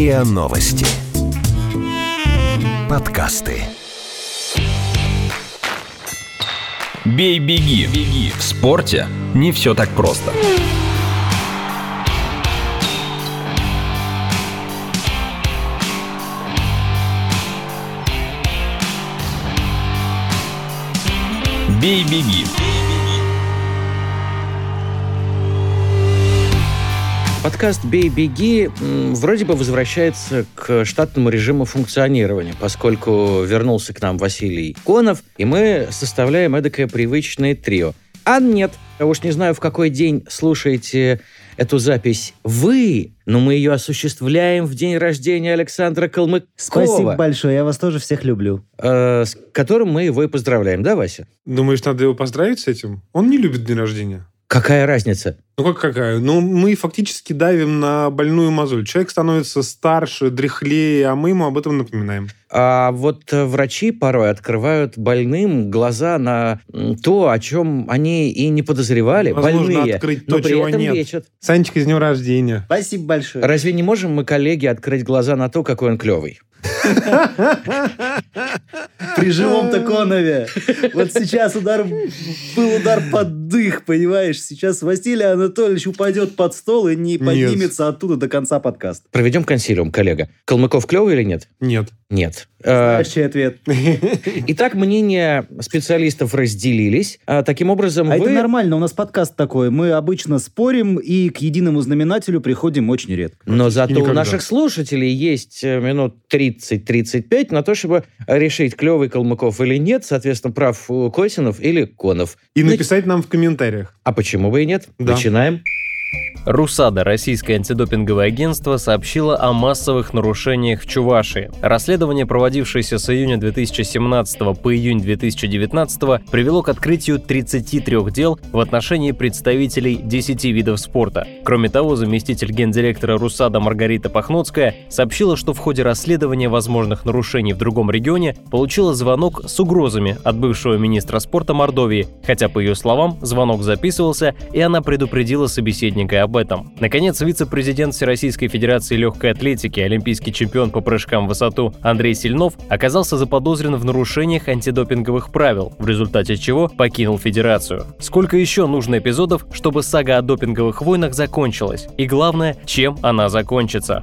РИА Новости. Подкасты. Бей-беги. Беги. В спорте не все так просто. Бей-беги. Подкаст «Бей-беги» м, вроде бы возвращается к штатному режиму функционирования, поскольку вернулся к нам Василий Конов, и мы составляем эдакое привычное трио. А нет, я уж не знаю, в какой день слушаете эту запись вы, но мы ее осуществляем в день рождения Александра Калмыкова, Спасибо большое, я вас тоже всех люблю. э, с которым мы его и поздравляем, да, Вася? Думаешь, надо его поздравить с этим? Он не любит день рождения. Какая разница? Ну как какая? Ну, мы фактически давим на больную мозоль. Человек становится старше, дряхлее, а мы ему об этом напоминаем. А вот э, врачи порой открывают больным глаза на то, о чем они и не подозревали. Возможно, больные, открыть но то, при чего этом нет. лечат. Санечка, с днем рождения. Спасибо большое. Разве не можем мы, коллеги, открыть глаза на то, какой он клевый? При живом-то Конове. Вот сейчас удар был удар под дых, понимаешь? Сейчас Василий Анатольевич упадет под стол и не поднимется оттуда до конца подкаста. Проведем консилиум, коллега. Калмыков клевый или нет? Нет. Нет. Э, чей ответ? Итак, мнения специалистов разделились. А, Таким образом, А вы... это нормально, у нас подкаст такой. Мы обычно спорим и к единому знаменателю приходим очень редко. Но зато у никогда. наших слушателей есть э, минут 30-35 на то, чтобы решить, клевый Калмыков или нет, соответственно, прав э, Косинов или Конов. И написать нам в комментариях. А почему бы и нет? Да. Начинаем. РУСАДА, российское антидопинговое агентство, сообщило о массовых нарушениях в Чувашии. Расследование, проводившееся с июня 2017 по июнь 2019, привело к открытию 33 дел в отношении представителей 10 видов спорта. Кроме того, заместитель гендиректора РУСАДА Маргарита Пахноцкая сообщила, что в ходе расследования возможных нарушений в другом регионе получила звонок с угрозами от бывшего министра спорта Мордовии, хотя, по ее словам, звонок записывался, и она предупредила собеседника об этом. Наконец, вице-президент Всероссийской Федерации легкой атлетики, олимпийский чемпион по прыжкам в высоту Андрей Сильнов оказался заподозрен в нарушениях антидопинговых правил, в результате чего покинул Федерацию. Сколько еще нужно эпизодов, чтобы сага о допинговых войнах закончилась? И главное, чем она закончится?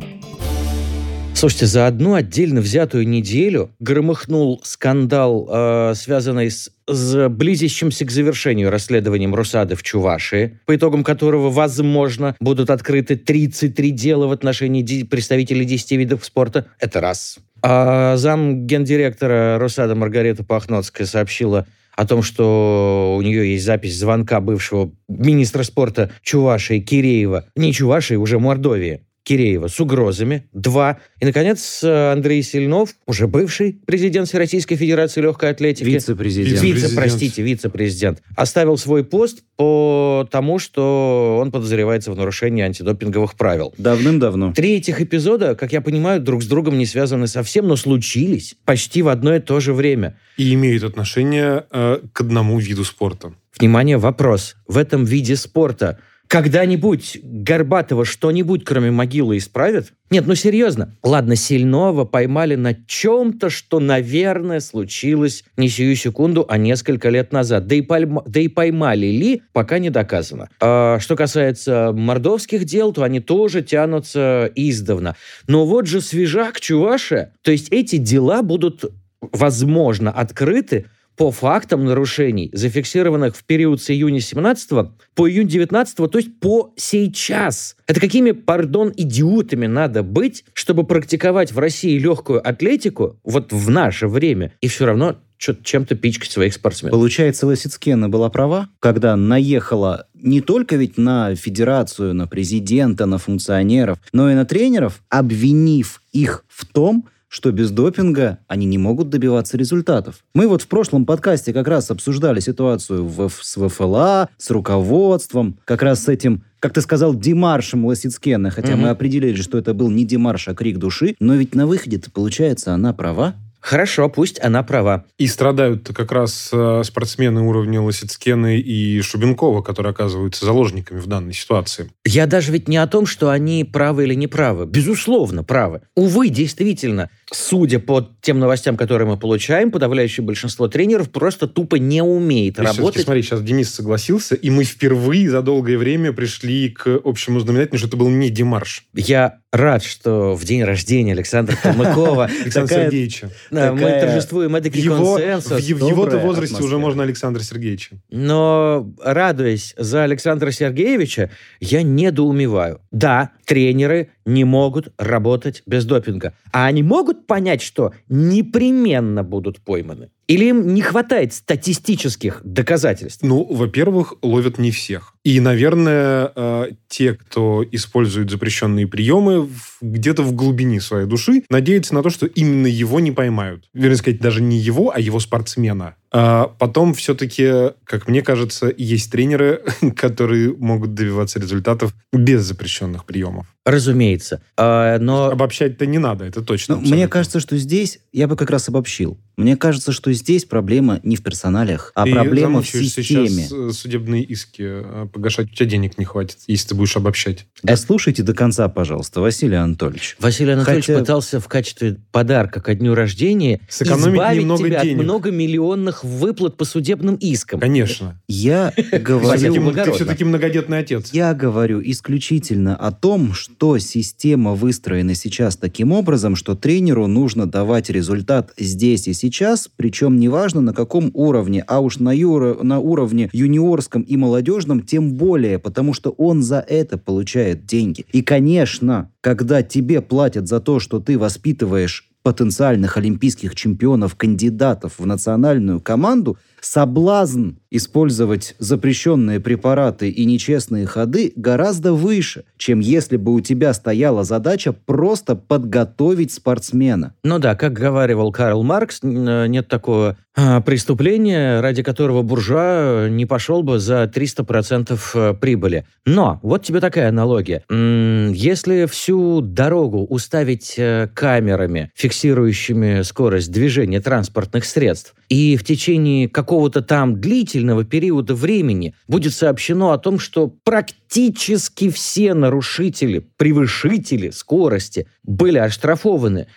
Слушайте, за одну отдельно взятую неделю громыхнул скандал, э, связанный с, с близящимся к завершению расследованием Русады в Чувашии, по итогам которого, возможно, будут открыты 33 дела в отношении представителей 10 видов спорта. Это раз. А зам гендиректора Русада Маргарита Пахноцкая сообщила о том, что у нее есть запись звонка бывшего министра спорта Чувашии Киреева, не Чувашии, уже Мордовии, Киреева с угрозами. Два. И, наконец, э, Андрей Сильнов, уже бывший президент Всероссийской Федерации легкой атлетики. Вице-президент. Вице, простите, вице-президент. Оставил свой пост по тому, что он подозревается в нарушении антидопинговых правил. Давным-давно. Три этих эпизода, как я понимаю, друг с другом не связаны совсем, но случились почти в одно и то же время. И имеют отношение э, к одному виду спорта. Внимание, вопрос. В этом виде спорта когда-нибудь Горбатова что-нибудь, кроме могилы, исправят? Нет, ну серьезно. Ладно, Сильнова поймали на чем-то, что, наверное, случилось не сию секунду, а несколько лет назад. Да и, пойма- да и поймали ли, пока не доказано. А что касается мордовских дел, то они тоже тянутся издавна. Но вот же свежак Чувашия. То есть эти дела будут, возможно, открыты по фактам нарушений, зафиксированных в период с июня 17 по июнь 19, то есть по сейчас. Это какими, пардон, идиотами надо быть, чтобы практиковать в России легкую атлетику вот в наше время и все равно чем-то пичкать своих спортсменов. Получается, Лосицкена была права, когда наехала не только ведь на федерацию, на президента, на функционеров, но и на тренеров, обвинив их в том, что без допинга они не могут добиваться результатов. Мы вот в прошлом подкасте как раз обсуждали ситуацию в, с ВФЛА, с руководством, как раз с этим, как ты сказал, демаршем Лосицкена, хотя Мгм. мы определили, что это был не демарш, а крик души, но ведь на выходе-то, получается, она права. Хорошо, пусть она права. И страдают как раз э, спортсмены уровня Лосицкены и Шубенкова, которые оказываются заложниками в данной ситуации. Я даже ведь не о том, что они правы или не правы. Безусловно, правы. Увы, действительно, судя по тем новостям, которые мы получаем, подавляющее большинство тренеров просто тупо не умеет есть, работать. Смотри, сейчас Денис согласился, и мы впервые за долгое время пришли к общему знаменателю, что это был не Демарш Я рад, что в день рождения Александра Калмыкова Александра Сергеевича. Мы торжествуем эдакий консенсус. в его-то возрасте уже можно Александра Сергеевича. Но, радуясь за Александра Сергеевича, я недоумеваю. Да, тренеры не могут работать без допинга. А они могут понять, что непременно будут пойманы? Или им не хватает статистических доказательств? Ну, во-первых, ловят не всех. И, наверное, э, те, кто использует запрещенные приемы, где-то в глубине своей души надеются на то, что именно его не поймают. Вернее сказать, даже не его, а его спортсмена. А потом все-таки, как мне кажется, есть тренеры, которые могут добиваться результатов без запрещенных приемов. Разумеется. А, но Обобщать-то не надо, это точно. Ну, мне кажется, что здесь, я бы как раз обобщил. Мне кажется, что здесь проблема не в персоналиях, а Ты проблема в системе. сейчас э, судебные иски э, погашать. У тебя денег не хватит, если ты будешь обобщать. Дослушайте до конца, пожалуйста, Василий Анатольевич. Василий Анатольевич Хотя- пытался в качестве подарка ко дню рождения Сэкономить избавить немного тебя денег. от многомиллионных выплат по судебным искам. Конечно. Я Ты говорю... Василий все-таки, многодетный отец. Я говорю исключительно о том, что система выстроена сейчас таким образом, что тренеру нужно давать результат здесь и сейчас, причем неважно на каком уровне, а уж на, юро- на уровне юниорском и молодежном тем более, потому что он за это получает деньги. И, конечно, когда тебе платят за то, что ты воспитываешь потенциальных олимпийских чемпионов, кандидатов в национальную команду, соблазн использовать запрещенные препараты и нечестные ходы гораздо выше, чем если бы у тебя стояла задача просто подготовить спортсмена. Ну да, как говаривал Карл Маркс, э, нет такого а, преступления, ради которого буржуа не пошел бы за 300% э, прибыли. Но, вот тебе такая аналогия. Если всю дорогу уставить э, камерами, фиксирующими скорость движения транспортных средств, и в течение какого-то там длительного периода времени будет сообщено о том, что практически все нарушители, превышители скорости были оштрафованы,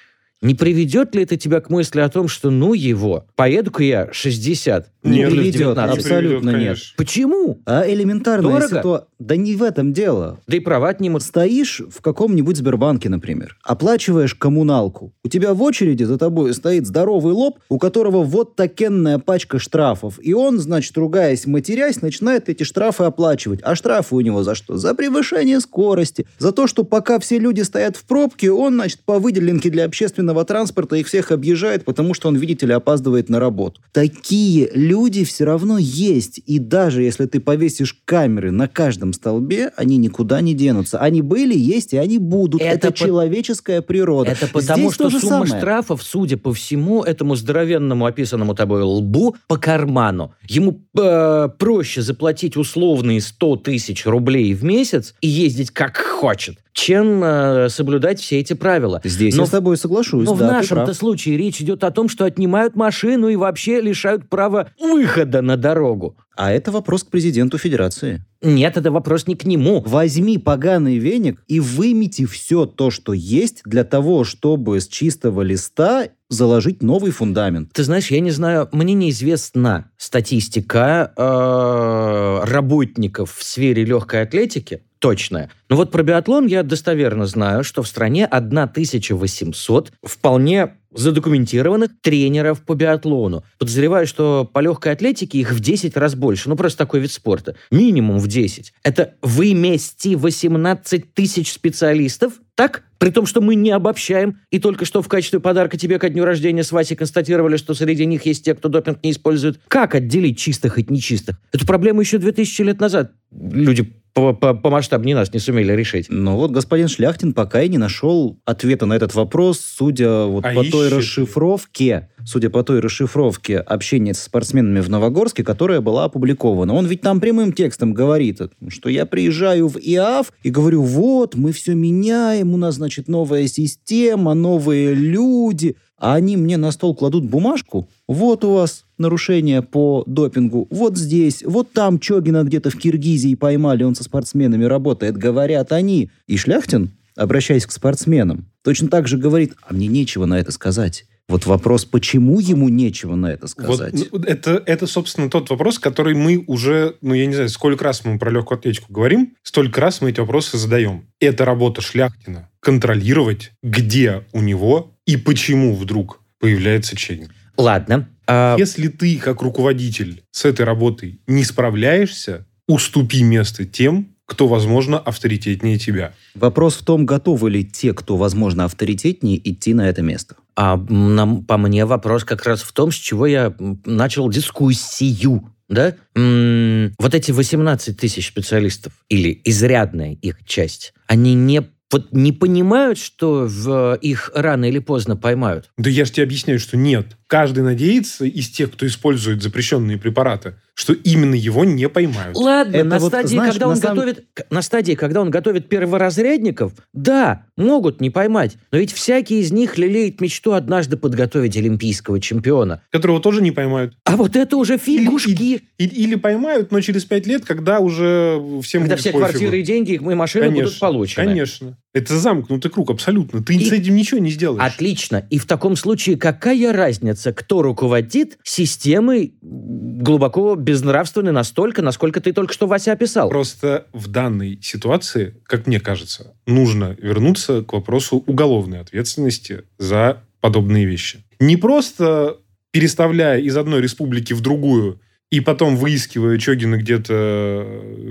не приведет ли это тебя к мысли о том, что ну его, поеду-ка я 60, не Нет, приведет, 19? абсолютно нет. конечно. Почему? А элементарная Дорого? ситуация... Да не в этом дело. Да и права отнимут. Стоишь в каком-нибудь Сбербанке, например, оплачиваешь коммуналку. У тебя в очереди за тобой стоит здоровый лоб, у которого вот такенная пачка штрафов. И он, значит, ругаясь, матерясь, начинает эти штрафы оплачивать. А штрафы у него за что? За превышение скорости. За то, что пока все люди стоят в пробке, он, значит, по выделенке для общественного транспорта их всех объезжает, потому что он, видите ли, опаздывает на работу. Такие люди все равно есть. И даже если ты повесишь камеры на каждом столбе, они никуда не денутся. Они были, есть и они будут. Это Это, по- человеческая природа. Это потому, Здесь что сумма самое. штрафов, судя по всему, этому здоровенному описанному тобой лбу по карману. Ему э, проще заплатить условные 100 тысяч рублей в месяц и ездить как хочет, чем э, соблюдать все эти правила. Здесь Но я с тобой соглашусь. Но в да, ты нашем-то случае речь идет о том, что отнимают машину и вообще лишают права выхода на дорогу. А это вопрос к президенту Федерации. Нет, это вопрос не к нему. Возьми поганый веник и вымети все то, что есть, для того, чтобы с чистого листа заложить новый фундамент. Ты знаешь, я не знаю, мне неизвестна статистика э, работников в сфере легкой атлетики, точная. Но вот про биатлон я достоверно знаю, что в стране 1800 вполне задокументированных тренеров по биатлону. Подозреваю, что по легкой атлетике их в 10 раз больше. Ну, просто такой вид спорта. Минимум в 10. Это вымести 18 тысяч специалистов, так? При том, что мы не обобщаем, и только что в качестве подарка тебе ко дню рождения с Васей констатировали, что среди них есть те, кто допинг не использует. Как отделить чистых от нечистых? Эту проблему еще 2000 лет назад люди по, по, по масштабнее нас не сумели решить. Но вот господин Шляхтин пока и не нашел ответа на этот вопрос, судя вот А по той ищет. расшифровке, судя по той расшифровке общения со спортсменами в Новогорске, которая была опубликована. Он ведь там прямым текстом говорит, что я приезжаю в ИАФ и говорю, вот, мы все меняем, у нас, значит, новая система, новые люди. А они мне на стол кладут бумажку. Вот у вас нарушение по допингу. Вот здесь, вот там Чогина где-то в Киргизии поймали, он со спортсменами работает. Говорят они. И Шляхтин, обращаясь к спортсменам, точно так же говорит, а мне нечего на это сказать. Вот вопрос, почему ему нечего на это сказать? Вот, ну, это, это, собственно, тот вопрос, который мы уже, ну, я не знаю, сколько раз мы про легкую атлетику говорим, столько раз мы эти вопросы задаем. Это работа Шляхтина. Контролировать, где у него и почему вдруг появляется Ченин. Ладно. А... Если ты, как руководитель, с этой работой не справляешься, уступи место тем, кто, возможно, авторитетнее тебя. Вопрос в том, готовы ли те, кто, возможно, авторитетнее, идти на это место. А нам, по мне вопрос как раз в том, с чего я начал дискуссию. Да? М-м, вот эти 18 тысяч специалистов, или изрядная их часть, они не вот не понимают, что в их рано или поздно поймают? Да я же тебе объясняю, что нет. Каждый надеется из тех, кто использует запрещенные препараты, что именно его не поймают. Ладно, Это на вот, стадии, знаешь, когда на он самом... готовит, на стадии, когда он готовит перворазрядников, да, могут не поймать. Но ведь всякий из них лелеет мечту однажды подготовить олимпийского чемпиона. Которого тоже не поймают. А вот это уже фигушки. Или, или, или поймают, но через пять лет, когда уже всем Когда все пофигу. квартиры и деньги, и машины конечно, будут получены. Конечно. Это замкнутый круг, абсолютно. Ты и... с этим ничего не сделаешь. Отлично. И в таком случае какая разница, кто руководит системой глубоко безнравственной настолько, насколько ты только что, Вася, описал? Просто в данной ситуации, как мне кажется, нужно вернуться к вопросу уголовной ответственности за подобные вещи. Не просто переставляя из одной республики в другую и потом выискивая Чогина где-то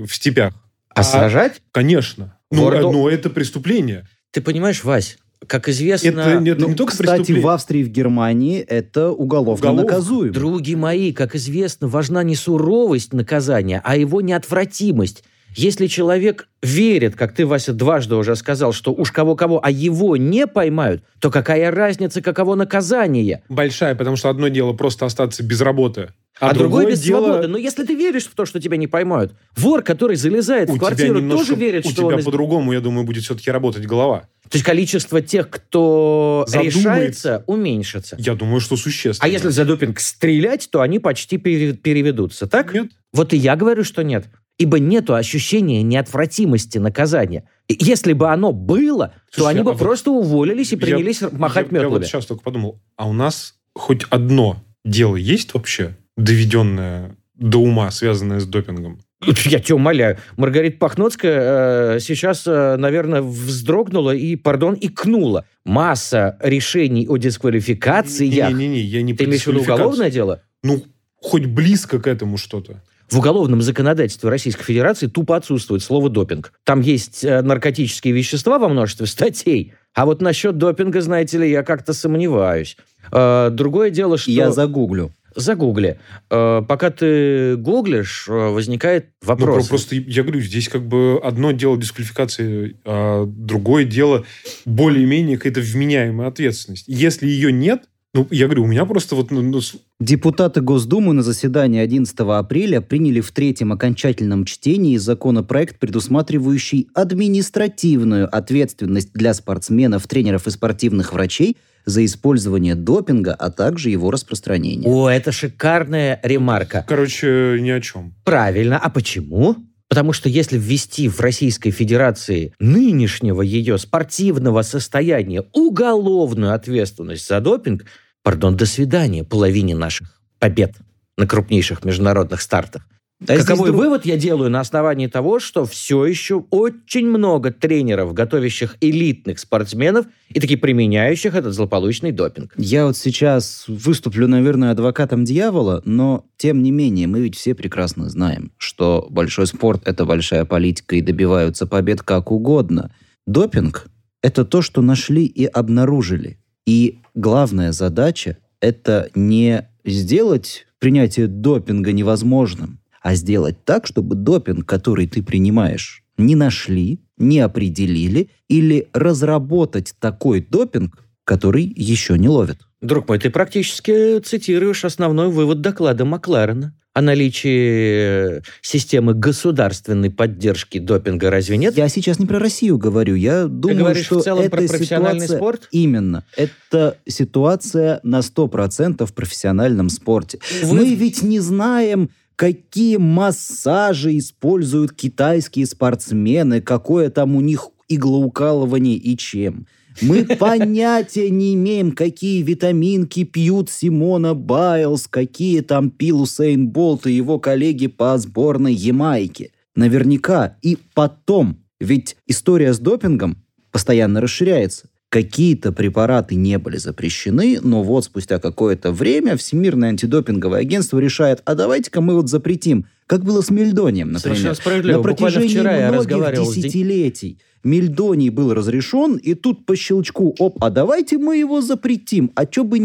в степях. А, а сажать? Конечно. Ну, Городу... ну, это преступление. Ты понимаешь, Вась, как известно... Это, это ну, не только Кстати, в Австрии и в Германии это уголовно Уголов. наказуемо. Други мои, как известно, важна не суровость наказания, а его неотвратимость. Если человек верит, как ты, Вася, дважды уже сказал, что уж кого-кого, а его не поймают, то какая разница, каково наказание? Большая, потому что одно дело просто остаться без работы, а, а другое без дело... свободы. Но если ты веришь в то, что тебя не поймают, вор, который залезает у в квартиру, немножко, тоже верит, у что тебя он... по-другому, я думаю, будет все-таки работать голова. То есть количество тех, кто Задумает. решается, уменьшится. Я думаю, что существенно. А если за допинг стрелять, то они почти переведутся, так? Нет. Вот и я говорю, что нет. Ибо нету ощущения неотвратимости наказания. Если бы оно было, Слушай, то они бы а просто вот уволились и принялись я, махать я, метлами. Я вот сейчас только подумал, а у нас хоть одно дело есть вообще, доведенное до ума, связанное с допингом? Я тебя умоляю. Маргарита Пахноцкая э, сейчас, э, наверное, вздрогнула и, пардон, икнула. Масса решений о дисквалификации. Не-не-не, я не Ты имеешь в виду уголовное дело? Ну, хоть близко к этому что-то. В уголовном законодательстве Российской Федерации тупо отсутствует слово «допинг». Там есть э, наркотические вещества во множестве статей, а вот насчет допинга, знаете ли, я как-то сомневаюсь. Э, другое дело, что... Я загуглю. Загугли. Э, пока ты гуглишь, возникает вопрос. Ну, просто я говорю, здесь как бы одно дело дисквалификации, а другое дело более-менее какая-то вменяемая ответственность. Если ее нет, ну, я говорю, у меня просто вот... Ну, ну... Депутаты Госдумы на заседании 11 апреля приняли в третьем окончательном чтении законопроект, предусматривающий административную ответственность для спортсменов, тренеров и спортивных врачей за использование допинга, а также его распространение. О, это шикарная ремарка. Короче, ни о чем. Правильно. А почему? Потому что если ввести в Российской Федерации нынешнего ее спортивного состояния уголовную ответственность за допинг, пардон, до свидания половине наших побед на крупнейших международных стартах. Да Каковой друг... вывод я делаю на основании того, что все еще очень много тренеров, готовящих элитных спортсменов и таки применяющих этот злополучный допинг. Я вот сейчас выступлю, наверное, адвокатом дьявола, но тем не менее мы ведь все прекрасно знаем, что большой спорт — это большая политика и добиваются побед как угодно. Допинг — это то, что нашли и обнаружили. И главная задача — это не сделать принятие допинга невозможным, а сделать так, чтобы допинг, который ты принимаешь, не нашли, не определили или разработать такой допинг, который еще не ловят. Друг мой, ты практически цитируешь основной вывод доклада Макларена. о наличии э, системы государственной поддержки допинга, разве нет? Я сейчас не про Россию говорю, я думаю, говоришь что в целом эта про профессиональный ситуация... спорт? Именно. Это ситуация на 100% в профессиональном спорте. Вы- Мы ведь не знаем, какие массажи используют китайские спортсмены, какое там у них иглоукалывание и чем. Мы понятия не имеем, какие витаминки пьют Симона Байлз, какие там пил Усейн Болт и его коллеги по сборной Ямайки. Наверняка. И потом, ведь история с допингом постоянно расширяется. Какие-то препараты не были запрещены, но вот спустя какое-то время Всемирное антидопинговое агентство решает, а давайте-ка мы вот запретим, как было с мельдонием, например. На протяжении вчера многих десятилетий мельдоний был разрешен, и тут по щелчку, оп, а давайте мы его запретим, а чё бы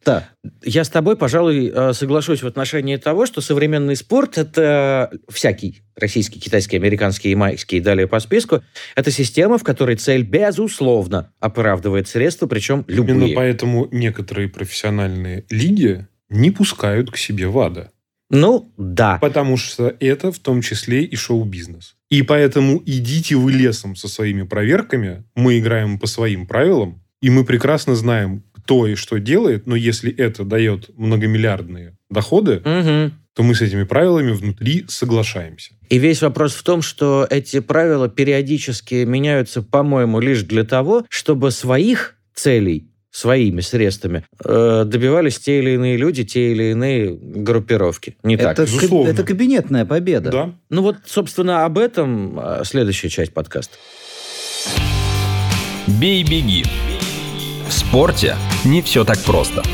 нет-то? Я с тобой, пожалуй, э, соглашусь в отношении того, что современный спорт – это всякий российский, китайский, американский, ямайский и далее по списку. Это система, в которой цель, безусловно, оправдывает средства, причем любые. Именно поэтому некоторые профессиональные лиги не пускают к себе ВАДА. Ну, да. Потому что это в том числе и шоу-бизнес. И поэтому идите вы лесом со своими проверками, мы играем по своим правилам, и мы прекрасно знаем, кто и что делает, но если это дает многомиллиардные доходы, Мгм. то мы с этими правилами внутри соглашаемся. И весь вопрос в том, что эти правила периодически меняются, по-моему, лишь для того, чтобы своих целей своими средствами э, добивались те или иные люди, те или иные группировки. Не так? это, безусловно. это кабинетная победа. Да. Ну вот, собственно, об этом э, следующая часть подкаста. Бей-беги. Спорте не все так просто.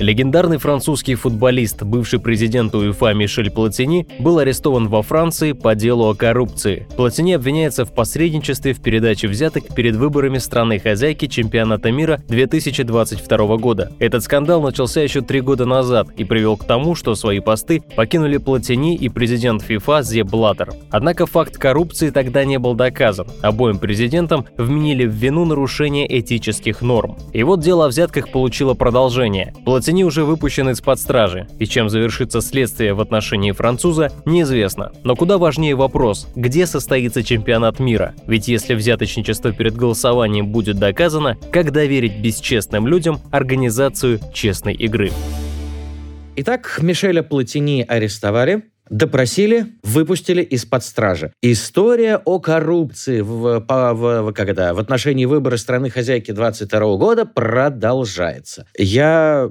Легендарный французский футболист, бывший президент УЕФА Мишель Платини, был арестован во Франции по делу о коррупции. Платини обвиняется в посредничестве в передаче взяток перед выборами страны-хозяйки чемпионата мира 2022 года. Этот скандал начался еще три года назад и привел к тому, что свои посты покинули Платини и президент ФИФА Зе Блаттер. Однако факт коррупции тогда не был доказан. Обоим президентам вменили в вину нарушение этических норм. И вот дело о взятках получило продолжение. Платини уже выпущен из-под стражи, и чем завершится следствие в отношении француза, неизвестно. Но куда важнее вопрос, где состоится чемпионат мира? Ведь если взяточничество перед голосованием будет доказано, как доверить бесчестным людям организацию честной игры? Итак, Мишеля Платини арестовали, допросили, выпустили из-под стражи. История о коррупции в, по- в- как это, в отношении выбора страны-хозяйки 22 года продолжается. Я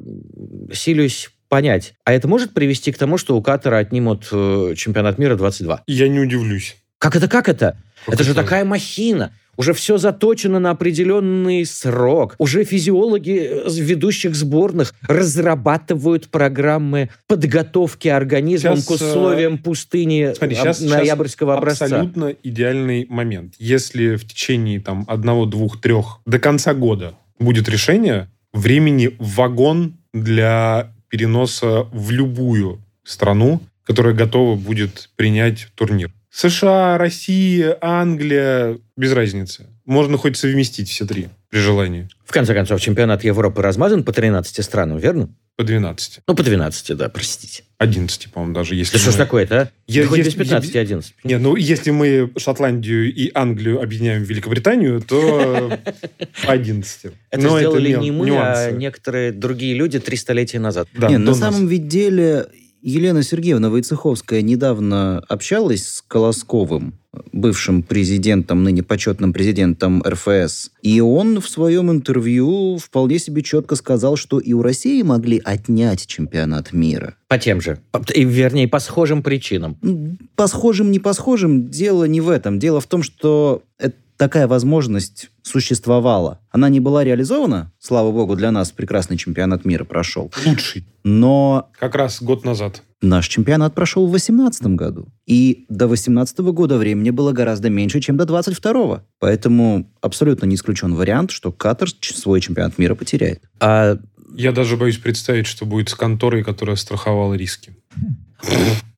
силюсь понять, а это может привести к тому, что у Катара отнимут э, чемпионат мира 22? Я не удивлюсь. Как это, как это? Как это же такая махина. Уже все заточено на определенный срок. Уже физиологи э, ведущих сборных разрабатывают программы подготовки организма Сейчас, к условиям пустыни Смотри, сейчас, ноябрьского образца. абсолютно идеальный момент. Если в течение там одного, двух, трех до конца года будет решение, времени вагон для переноса в любую страну, которая готова будет принять турнир. США, Россия, Англия, без разницы. Можно хоть совместить все три при желании. В конце концов, чемпионат Европы размазан по 13 странам, верно? По 12. Ну, по 12, да, простите. 11, по-моему, даже. Если Да что ж мы- такое-то, а? Я- Да хоть без если- 15 и 11. Не, ну если мы Шотландию и Англию объединяем в Великобританию, то по 11. Это Но сделали мел- не мы, а нюансы. некоторые другие люди три столетия назад. Да, Не, на нас. самом ведь деле Елена Сергеевна Войцеховская недавно общалась с Колосковым, бывшим президентом, ныне почетным президентом РФС. И он в своем интервью вполне себе четко сказал, что и у России могли отнять чемпионат мира. По тем же. И, вернее, по схожим причинам. По схожим, не по схожим, дело не в этом. Дело в том, что э- такая возможность существовала. Она не была реализована, слава богу, для нас прекрасный чемпионат мира прошел. Лучший. Но Как раз год назад. Наш чемпионат прошел в 2018 году. И до 2018 года времени было гораздо меньше, чем до 2022. Поэтому абсолютно не исключен вариант, что Катар свой чемпионат мира потеряет. А Я даже боюсь представить, что будет с конторой, которая страховала риски.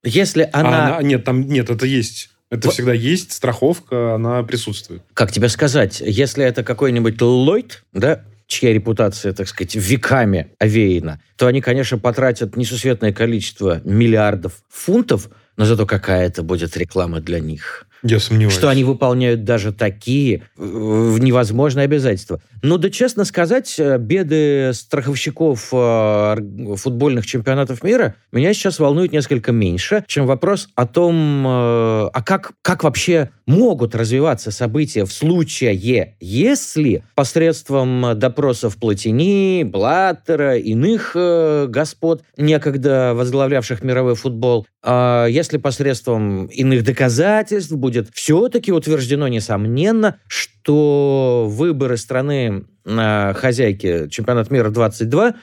если А она... она- нет, там нет, это есть. Это Вот. всегда есть, страховка, она присутствует. Как тебе сказать? Если это какой-нибудь Ллойд, да, чья репутация, так сказать, веками овеяна, то они, конечно, потратят несусветное количество миллиардов фунтов, но зато какая это будет реклама для них. Я сомневаюсь. Что они выполняют даже такие э, невозможные обязательства. Ну да, честно сказать, э, беды страховщиков э, футбольных чемпионатов мира меня сейчас волнуют несколько меньше, чем вопрос о том, а как, как вообще могут развиваться события в случае, если посредством допросов Платини, Блаттера, иных господ, некогда возглавлявших мировой футбол, а если посредством иных доказательств будет все-таки утверждено, несомненно, что выборы страны э, хозяйки чемпионат мира 22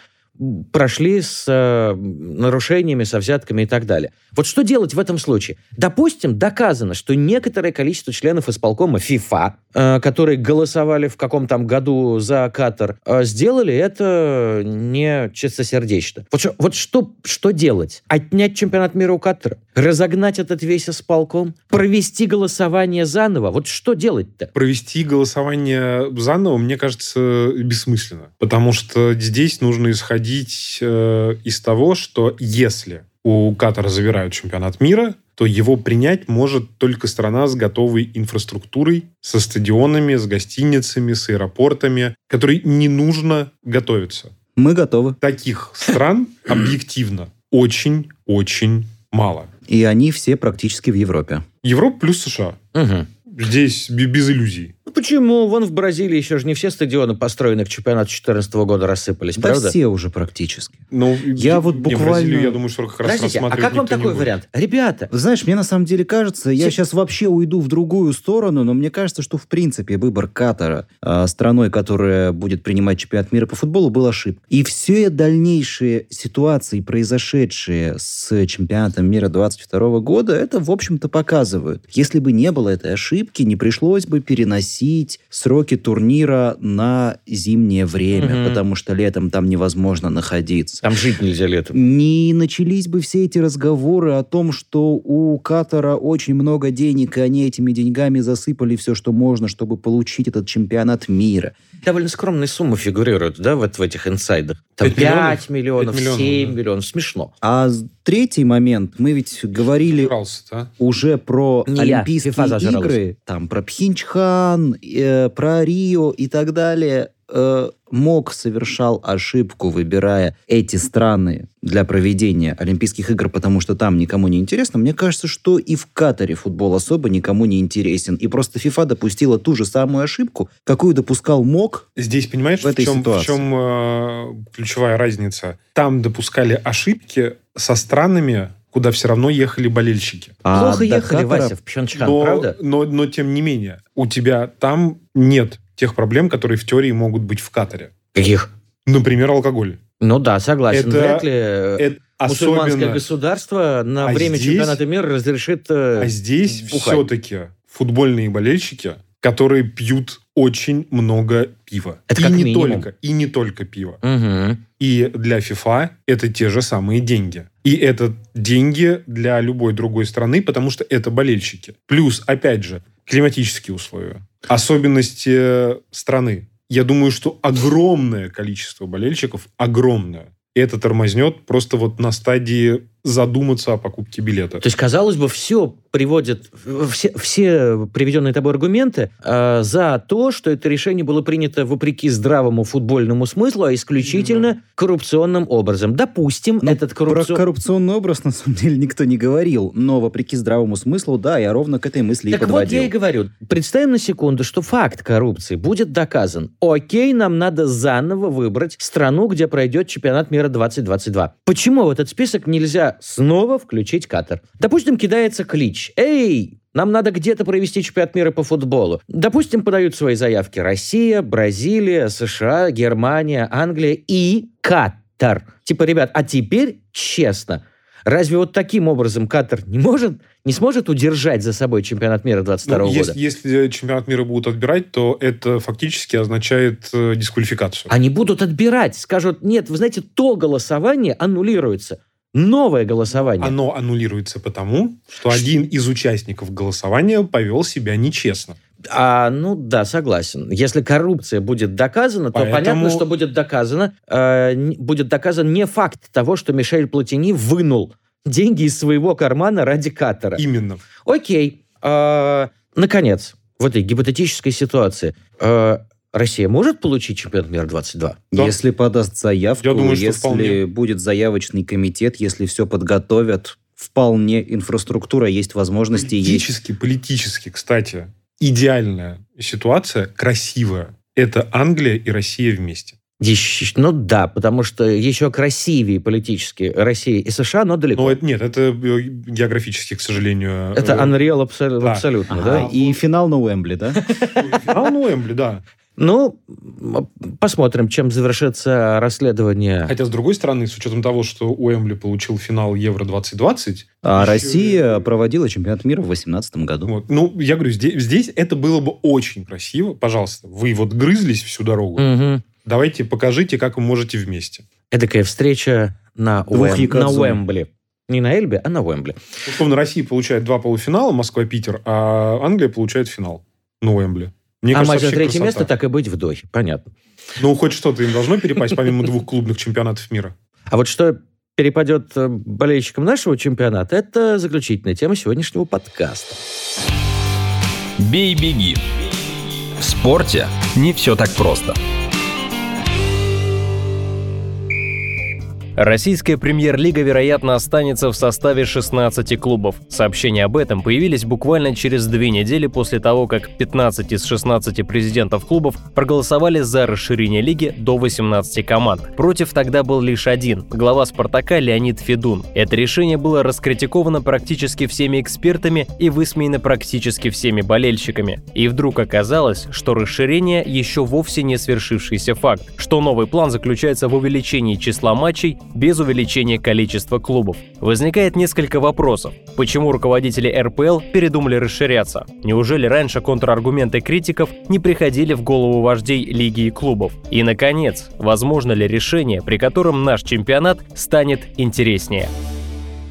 прошли с э, нарушениями, со взятками и так далее. Вот что делать в этом случае? Допустим, доказано, что некоторое количество членов исполкома ФИФА, э, которые голосовали в каком то году за Катар, э, сделали это не чистосердечно. Вот, вот что, что делать? Отнять чемпионат мира у Катара? Разогнать этот весь исполком? Провести голосование заново? Вот что делать-то? Провести голосование заново, мне кажется, бессмысленно. Потому что здесь нужно исходить э, из того, что если у Катара забирают чемпионат мира, то его принять может только страна с готовой инфраструктурой, со стадионами, с гостиницами, с аэропортами, которой не нужно готовиться. Мы готовы. Таких стран объективно очень-очень мало. И они все практически в Европе. Европа плюс США. Угу. Здесь без иллюзий. Ну, почему? Вон в Бразилии еще же не все стадионы, построенные к чемпионату 2014 года, рассыпались, да правда? все уже практически. Ну, я вот не, буквально... Бразилию, я думаю, что как раз Подождите, а как вам такой вариант? Ребята, Знаешь, мне на самом деле кажется, я сейчас вообще уйду в другую сторону, но мне кажется, что в принципе выбор Катара э, страной, которая будет принимать чемпионат мира по футболу, был ошибкой. И все дальнейшие ситуации, произошедшие с чемпионатом мира 22 года, это, в общем-то, показывают. Если бы не было этой ошибки, не пришлось бы переносить сроки турнира на зимнее время, Мгм. потому что летом там невозможно находиться. там жить нельзя летом. Не начались бы все эти разговоры о том, что у Катара очень много денег, и они этими деньгами засыпали все, что можно, чтобы получить этот чемпионат мира. Довольно скромные суммы фигурируют, да, вот в этих инсайдах. Там Пять 5 миллионов? миллионов, Пять миллионов, 7 да. миллионов. Смешно. А третий момент, мы ведь говорили Зажрался-то, а? уже про Не я, Олимпийские зажралась. игры, там про Пхенчхан, э, про Рио и так далее. Э, МОК совершал ошибку, выбирая эти страны для проведения Олимпийских игр, потому что там никому не интересно. Мне кажется, что и в Катаре футбол особо никому не интересен. И просто ФИФА допустила ту же самую ошибку, какую допускал МОК. Здесь, понимаешь, В в, этой чем, в ситуации. чем э, ключевая разница? Там допускали ошибки со странами, куда все равно ехали болельщики. А Плохо ехали, Катара- Вася, в Пхенчхан, но, правда? Но, но тем не менее, у тебя там нет тех проблем, которые в теории могут быть в Катаре. Каких? Например, алкоголь. Ну да, согласен. Это- Вряд ли э, Это мусульманское особенно... государство на А время здесь- чемпионата мира разрешит... э, А здесь бухать. все-таки футбольные болельщики, которые пьют очень много пива. Это и как не минимум. только, и не только пиво. мгм. И для FIFA это те же самые деньги. И это деньги для любой другой страны, потому что это болельщики. Плюс, опять же, климатические условия, особенности э, страны. Я думаю, что огромное количество болельщиков, огромное, это тормознет просто вот на стадии задуматься о покупке билета. То есть, казалось бы, все приводит, все, все приведенные тобой аргументы э, за то, что это решение было принято вопреки здравому футбольному смыслу, а исключительно коррупционным образом. Допустим, Ну, этот Про коррупцион... коррупционный образ, на самом деле, никто не говорил. Но, вопреки здравому смыслу, да, я ровно к этой мысли и Так вот подводил. я и говорю, представим на секунду, что факт коррупции будет доказан. Окей, нам надо заново выбрать страну, где пройдет чемпионат мира 2022. Почему в этот список нельзя снова включить Катар? Допустим, кидается клич. Эй, нам надо где-то провести чемпионат мира по футболу. Допустим, подают свои заявки Россия, Бразилия, США, Германия, Англия и Катар. Типа, ребят, а теперь честно, разве вот таким образом Катар не может, не сможет удержать за собой чемпионат мира 22 Ну, года? если, если чемпионат мира будут отбирать, то это фактически означает э, дисквалификацию. Они будут отбирать, скажут, нет, вы знаете, то голосование аннулируется. Новое голосование. Оно аннулируется потому, что один из участников голосования повел себя нечестно. А, ну да, согласен. Если коррупция будет доказана, то Поэтому- понятно, что будет доказано, э, будет доказан не факт того, что Мишель Платини вынул деньги из своего кармана ради Катара. Именно. Окей. А, наконец, в этой гипотетической ситуации э, Россия может получить чемпионат мира 22? Да. Если подаст заявку, Я думаю, что если вполне. будет заявочный комитет, если все подготовят, вполне инфраструктура есть, возможности есть. Политически, политически, кстати, идеальная ситуация, красивая. Это Англия и Россия вместе. Еще- ну да, потому что еще красивее политически Россия и США, но далеко. Но это, нет, это э, географически, к сожалению. Это э, Unreal абсо- да. абсолютно, Ага, да? И финал на Уэмбли, да? Финал на Уэмбли, да. Ну, посмотрим, чем завершится расследование. Хотя, с другой стороны, с учетом того, что Уэмбли получил финал Евро-2020, А Еще- Россия проводила чемпионат мира в 2018 году. вот, ну, я говорю, здесь, здесь это было бы очень красиво. Пожалуйста, вы вот грызлись всю дорогу. Мгм. Давайте покажите, как вы можете вместе. Эдакая встреча на, Уэм- на. Уэмбли. Не на Эльбе, а на Уэмбли. Условно, Россия получает два полуфинала, Москва-Питер, а Англия получает финал на Уэмбли. Мне а кажется, матч за третье красота. место так и быть в Дохе, понятно. Ну, хоть что-то им должно перепасть, помимо двух клубных чемпионатов мира. А вот что перепадет э, болельщикам нашего чемпионата, это заключительная тема сегодняшнего подкаста. Бей-беги. В спорте не все так просто. Российская премьер-лига, вероятно, останется в составе 16 клубов. Сообщения об этом появились буквально через две недели после того, как 15 из 16 президентов клубов проголосовали за расширение лиги до 18 команд. Против тогда был лишь один – глава «Спартака» Леонид Федун. Это решение было раскритиковано практически всеми экспертами и высмеяно практически всеми болельщиками. И вдруг оказалось, что расширение еще вовсе не свершившийся факт, что новый план заключается в увеличении числа матчей без увеличения количества клубов. Возникает несколько вопросов. Почему руководители РПЛ передумали расширяться? Неужели раньше контраргументы критиков не приходили в голову вождей лиги и клубов? И, наконец, возможно ли решение, при котором наш чемпионат станет интереснее?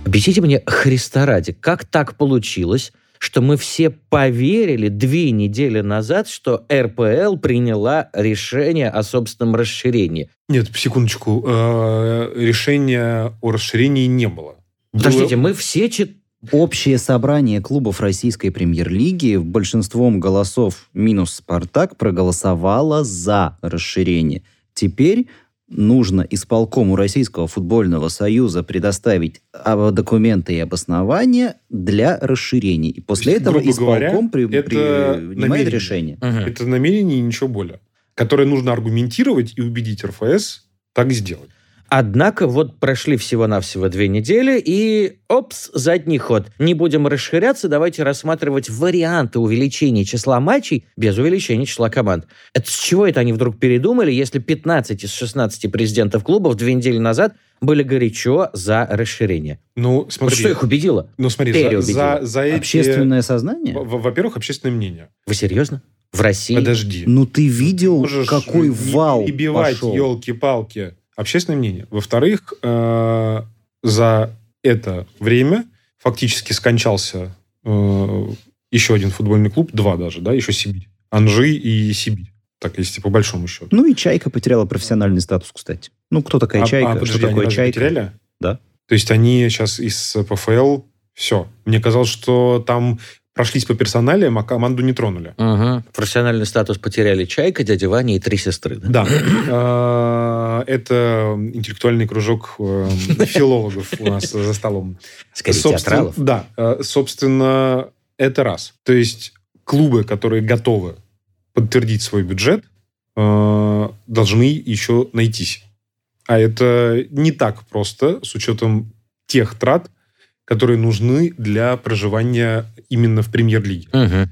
Объясните мне, Христа ради, как так получилось, что мы все поверили две недели назад, что РПЛ приняла решение о собственном расширении? Нет, секундочку. э, Решения о расширении не было. Подождите, мы все чит... Общее собрание клубов российской премьер-лиги большинством голосов минус «Спартак» проголосовало за расширение. Теперь нужно исполкому Российского футбольного союза предоставить документы и обоснования для расширения. И после есть, этого грубо говоря, исполком при- это принимает намерение. решение. Мгм. Это намерение и ничего более. Которое нужно аргументировать и убедить РФС так сделать. Однако вот прошли всего-навсего две недели, и опс, задний ход. Не будем расширяться, давайте рассматривать варианты увеличения числа матчей без увеличения числа команд. Это с чего это они вдруг передумали, если 15 из 16 президентов клубов две недели назад были горячо за расширение? Ну, Вот смотри. что их убедило? ну, смотри, за, переубедило? за, за эти... Общественное сознание? Во- Во-первых, общественное мнение. Вы серьезно? В России? Подожди. Ну, ты видел, Можешь какой не вал перебивать, пошел? елки-палки. Общественное мнение. Во-вторых, э, за это время фактически скончался э, еще один футбольный клуб, два даже, да, еще Сибирь. Анжи и Сибирь. Так, если по большому счету. Ну и Чайка потеряла профессиональный статус, кстати. Ну, кто такая А- Чайка? а, подожди, что такое Чайка? потеряли? Да. То есть они сейчас из ПФЛ все. Мне казалось, что там прошлись по персоналиям, а команду не тронули. Мгм. Профессиональный статус потеряли Чайка, дядя Ваня и три сестры. да? Да. Э, Это интеллектуальный кружок э, филологов у нас за столом. Скорее, театралов. Да. э, Собственно, это раз. То есть клубы, которые готовы подтвердить свой бюджет, э, должны еще найтись. А это не так просто с учетом тех трат, которые нужны для проживания именно в премьер-лиге. Мгм.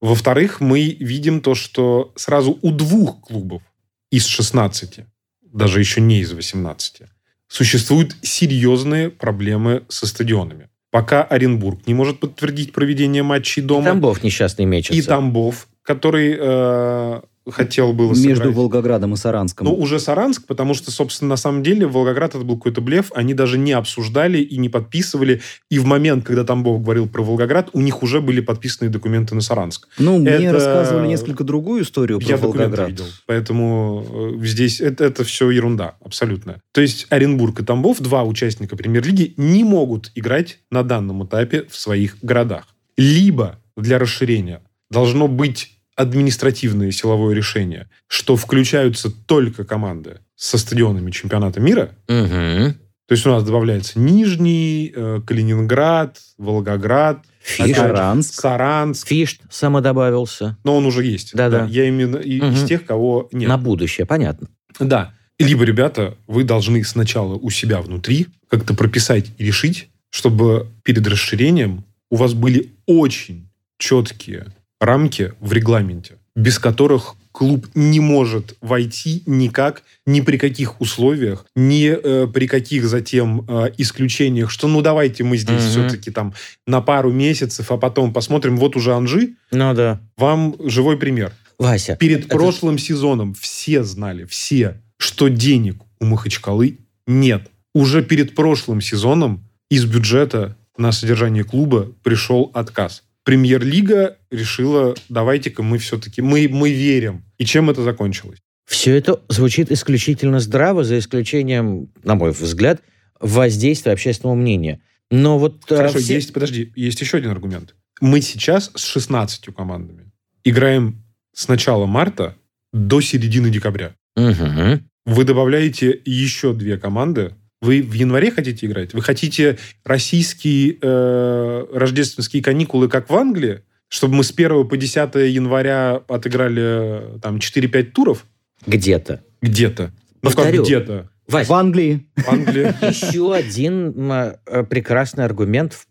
Во-вторых, мы видим то, что сразу у двух клубов из 16, даже еще не из 18, существуют серьезные проблемы со стадионами. Пока Оренбург не может подтвердить проведение матчей И дома, Тамбов несчастный мечется. и Тамбов, который э, хотел было Между сыграть. Волгоградом и Саранском. Ну, уже Саранск, потому что, собственно, на самом деле Волгоград это был какой-то блеф. Они даже не обсуждали и не подписывали. И в момент, когда Тамбов говорил про Волгоград, у них уже были подписаны документы на Саранск. ну, мне это- рассказывали несколько другую историю про Я Волгоград. видел. Поэтому э, здесь это, это все ерунда абсолютно. То есть Оренбург и Тамбов, два участника премьер-лиги, не могут играть на данном этапе в своих городах. Либо для расширения должно быть административное силовое решение, что включаются только команды со стадионами чемпионата мира. Мгм. То есть у нас добавляется Нижний, э, Калининград, Волгоград, Фишт. Саранск. Саранск. Фишт самодобавился. Но он уже есть. Да-да. Я именно и- из тех, кого нет. На будущее, понятно. Да. Либо, ребята, вы должны сначала у себя внутри как-то прописать и решить, чтобы перед расширением у вас были очень четкие рамки в регламенте, без которых клуб не может войти никак, ни при каких условиях, ни э, при каких затем э, исключениях, что ну давайте мы здесь Мгм. все-таки там на пару месяцев, а потом посмотрим. Вот уже Анжи, Ну да. вам живой пример. Вася. Перед это- прошлым сезоном все знали, все, что денег у Махачкалы нет. Уже перед прошлым сезоном из бюджета на содержание клуба пришел отказ. Премьер-лига решила, давайте-ка мы все-таки, мы, мы верим. И чем это закончилось? Все это звучит исключительно здраво, за исключением, на мой взгляд, воздействия общественного мнения. Но вот... э, Хорошо, все- есть, подожди, есть еще один аргумент. Мы сейчас с 16 командами играем с начала марта до середины декабря. Мгм. Вы добавляете еще две команды. Вы в январе хотите играть? Вы хотите российские э, рождественские каникулы, как в Англии? Чтобы мы с 1 по 10 января отыграли э, там 4-5 туров? Где-то. Где-то. Ну, Повторю. как где-то. Вась, В Англии. В Англии. еще один э, прекрасный аргумент в-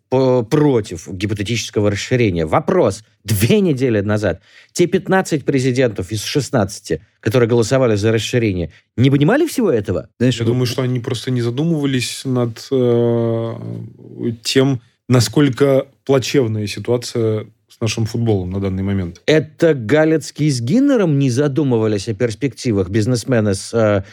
против гипотетического расширения. Вопрос. Две недели назад те 15 президентов из 16, которые голосовали за расширение, не понимали всего этого? Знаешь, Я думаю, что они просто не задумывались над э, тем, насколько плачевная ситуация с нашим футболом на данный момент. Это Галецкий с Гиннером не задумывались о перспективах бизнесмены с... э,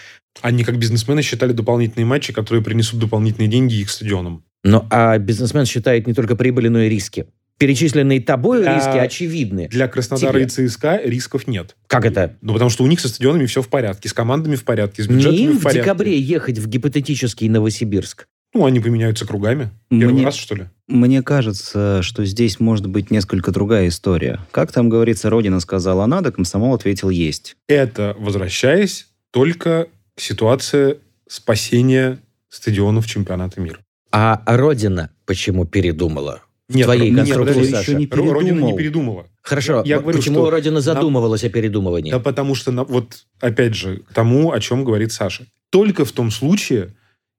Они, как бизнесмены, считали дополнительные матчи, которые принесут дополнительные деньги их стадионам. Ну, а бизнесмен считает не только прибыли, но и риски. Перечисленные тобой Для- риски очевидны. Для Краснодара Тебе. и ЦСКА рисков нет. Как это? Ну, потому что у них со стадионами все в порядке, с командами в порядке, с Не бюджетами им в в порядке. декабре ехать в гипотетический Новосибирск. Ну, они поменяются кругами. Первый Мне- раз, что ли? Мне кажется, что здесь может быть несколько другая история. Как там говорится, Родина сказала надо, комсомол ответил есть. Это, возвращаясь, только к ситуации спасения стадионов чемпионата мира. А Родина почему передумала? В Нет, твоей нет, конструкции, подожди, Саша. еще не Ро- Родина не передумал. передумала. Хорошо, Я говорю, почему что Родина нам- задумывалась о передумывании? Да потому что, вот опять же, к тому, о чем говорит Саша. Только в том случае,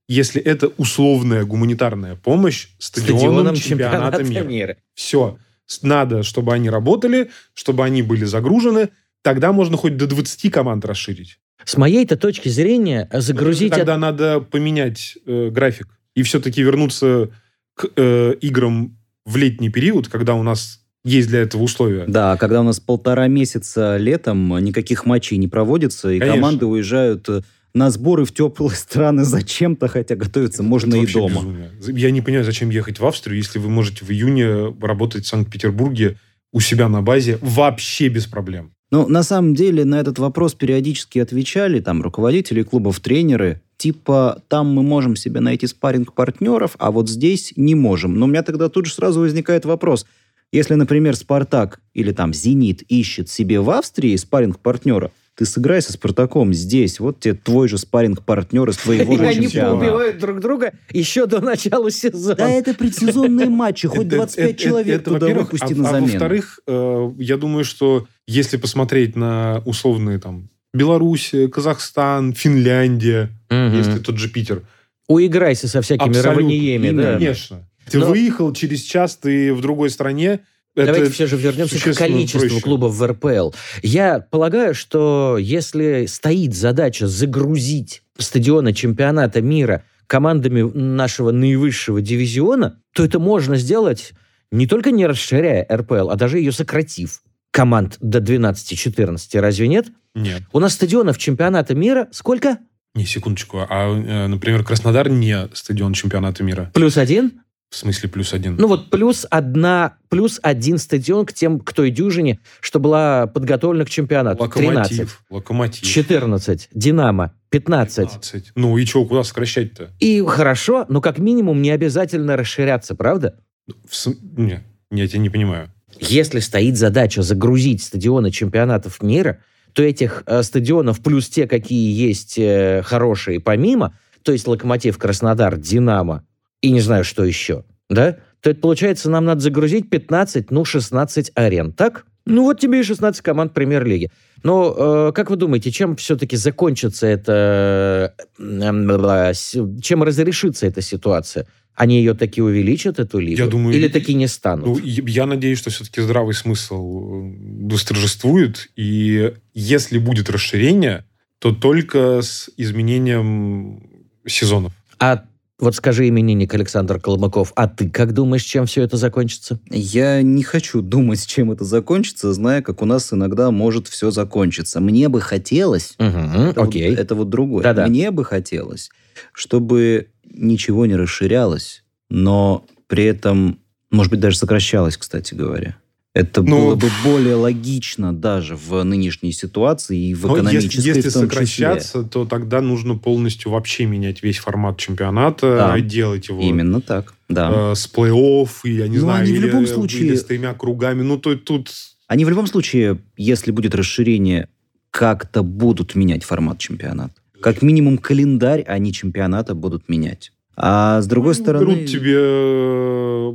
если это условная гуманитарная помощь стадионам, чемпионата мира. Все. Надо, чтобы они работали, чтобы они были загружены. Тогда можно хоть до 20 команд расширить. С моей-то точки зрения, загрузить... Тогда надо поменять э, график и все-таки вернуться к э, играм в летний период, когда у нас есть для этого условия. Да, когда у нас полтора месяца летом никаких матчей не проводится, и Конечно. команды уезжают э, на сборы в теплые страны зачем-то, хотя готовиться можно Это и дома. безумие. Я не понимаю, зачем ехать в Австрию, если вы можете в июне работать в Санкт-Петербурге у себя на базе вообще без проблем. Ну, на самом деле, на этот вопрос периодически отвечали там руководители клубов, тренеры. Типа, там мы можем себе найти спарринг партнеров, а вот здесь не можем. Но у меня тогда тут же сразу возникает вопрос. Если, например, Спартак или там Зенит ищет себе в Австрии спарринг партнера, ты сыграй со Спартаком здесь. Вот тебе твой же спарринг партнер из твоего же они поубивают друг друга еще до начала сезона. Да, это предсезонные матчи, хоть Это- 25 это- человек туда выпусти а, на а замену. во-вторых, э, я думаю, что если посмотреть на условные там Беларусь, Казахстан, Финляндия, Мгм. если тот же Питер, Уиграйся со всякими Абсолютно. равниями, да. конечно. Ты Но- выехал через час, ты в другой стране. Давайте это все же вернемся к количеству проще. клубов в РПЛ. Я полагаю, что если стоит задача загрузить стадионы чемпионата мира командами нашего наивысшего дивизиона, то это можно сделать не только не расширяя РПЛ, а даже ее сократив. команд до 12-14, разве нет? Нет. У нас стадионов чемпионата мира сколько? Не, секундочку. А, э, например, Краснодар не стадион чемпионата мира. Плюс один? В смысле плюс один? Ну вот плюс одна, плюс один стадион к тем, к той дюжине, что была подготовлена к чемпионату. 13. Локомотив. Локомотив. 14. Динамо. 15. 15. Ну и что, куда сокращать-то? И хорошо, но как минимум не обязательно расширяться, правда? В см- Не, я тебя не понимаю. Если стоит задача загрузить стадионы чемпионатов мира, то этих э, стадионов плюс те, какие есть э, хорошие помимо, то есть Локомотив, Краснодар, Динамо и не знаю, что еще, да, то это получается, нам надо загрузить 15, ну, 16 арен, так? Ну, вот тебе и 16 команд премьер-лиги. Но э, как вы думаете, чем все-таки закончится это... э, чем разрешится эта ситуация? Они ее таки увеличат, эту лигу? Я думаю, Или таки не станут? Ну, я надеюсь, что все-таки здравый смысл э, восторжествует, и если будет расширение, то только с изменением сезонов. А вот скажи именинник Александр Колмаков, а ты как думаешь, чем все это закончится? Я не хочу думать, чем это закончится, зная, как у нас иногда может все закончиться. Мне бы хотелось... Угу, Это, окей. вот, это вот другое. Да-да. Мне бы хотелось, чтобы ничего не расширялось, но при этом, может быть, даже сокращалось, кстати говоря. Это Ну, было бы более логично даже в нынешней ситуации и в Но экономической если, если в том числе. сокращаться, то тогда нужно полностью вообще менять весь формат чемпионата, Да. и делать его Именно так, да. э, с плей-офф, и, я не Ну, знаю, они в или, любом или случае- с тремя кругами. Ну, то тут... Они в любом случае, если будет расширение, как-то будут менять формат чемпионата. Как минимум календарь, не чемпионата будут менять. А с другой ну, стороны... Берут тебе, э,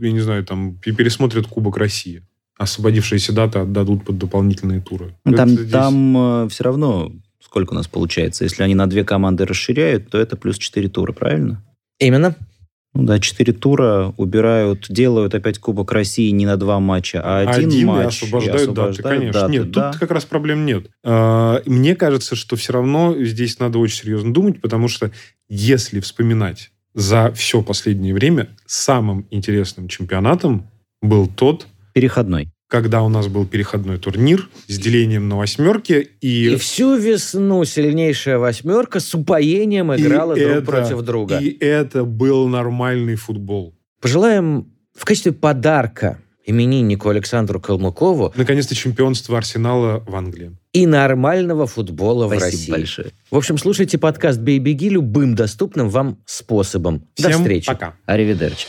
я не знаю, там, пересмотрят Кубок России. Освободившиеся даты отдадут под дополнительные туры. Ну, там, здесь- там все равно сколько у нас получается. Если они на две команды расширяют, то это плюс 4 тура, правильно? Именно. Ну да, 4 тура убирают, делают опять Кубок России не на два матча, а один, Один, и матч. и освобождают, даты, конечно. даты, нет, да. тут как раз проблем нет. А, Мне кажется, что все равно здесь надо очень серьезно думать, потому что если вспоминать за все последнее время, самым интересным чемпионатом был тот, Переходной. когда у нас был переходной турнир с делением на восьмерки, и, И всю весну сильнейшая восьмерка с упоением и играла друг это- против друга. И это был нормальный футбол. Пожелаем в качестве подарка имениннику Александру Калмыкову Наконец-то чемпионство Арсенала в Англии. И нормального футбола в Спасибо России. большое. В общем, слушайте подкаст «Бей-беги» любым доступным вам способом. До Всем встречи. пока. Аривидерчи.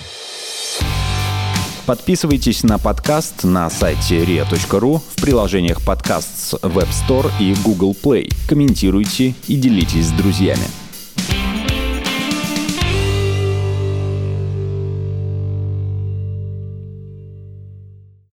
Подписывайтесь на подкаст на сайте ria.ru в приложениях подкаст с Web Store и Google Play. Комментируйте и делитесь с друзьями.